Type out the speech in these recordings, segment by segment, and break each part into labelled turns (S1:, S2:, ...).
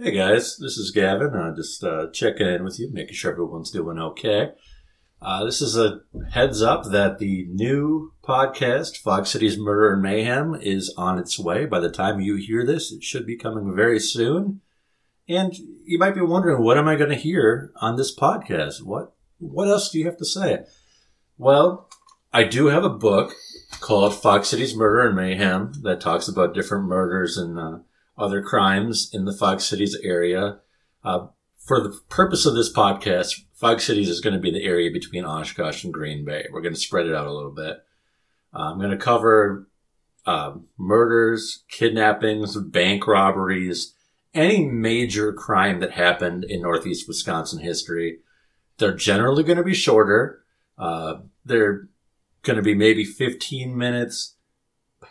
S1: Hey guys, this is Gavin. Uh, just uh, checking in with you, making sure everyone's doing okay. Uh, this is a heads up that the new podcast, Fox Cities Murder and Mayhem, is on its way. By the time you hear this, it should be coming very soon. And you might be wondering, what am I going to hear on this podcast? What What else do you have to say? Well, I do have a book called Fox Cities Murder and Mayhem that talks about different murders and uh, other crimes in the Fox Cities area. Uh, for the purpose of this podcast, Fox Cities is going to be the area between Oshkosh and Green Bay. We're going to spread it out a little bit. Uh, I'm going to cover uh, murders, kidnappings, bank robberies, any major crime that happened in Northeast Wisconsin history. They're generally going to be shorter. Uh, they're going to be maybe 15 minutes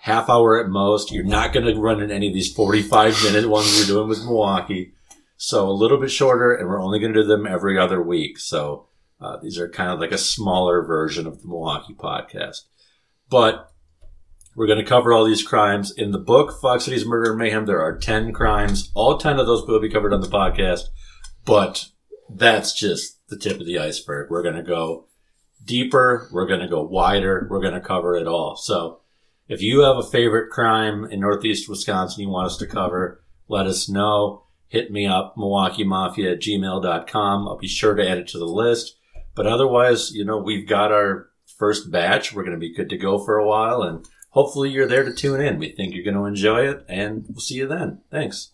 S1: half hour at most. You're not going to run in any of these 45 minute ones we're doing with Milwaukee. So a little bit shorter, and we're only going to do them every other week. So uh, these are kind of like a smaller version of the Milwaukee podcast. But we're going to cover all these crimes in the book, Fox Cities Murder and Mayhem. There are 10 crimes. All 10 of those will be covered on the podcast. But that's just the tip of the iceberg. We're going to go deeper. We're going to go wider. We're going to cover it all. So if you have a favorite crime in Northeast Wisconsin you want us to cover, let us know. Hit me up, Milwaukee Mafia at gmail.com. I'll be sure to add it to the list. But otherwise, you know, we've got our first batch. We're going to be good to go for a while and hopefully you're there to tune in. We think you're going to enjoy it and we'll see you then. Thanks.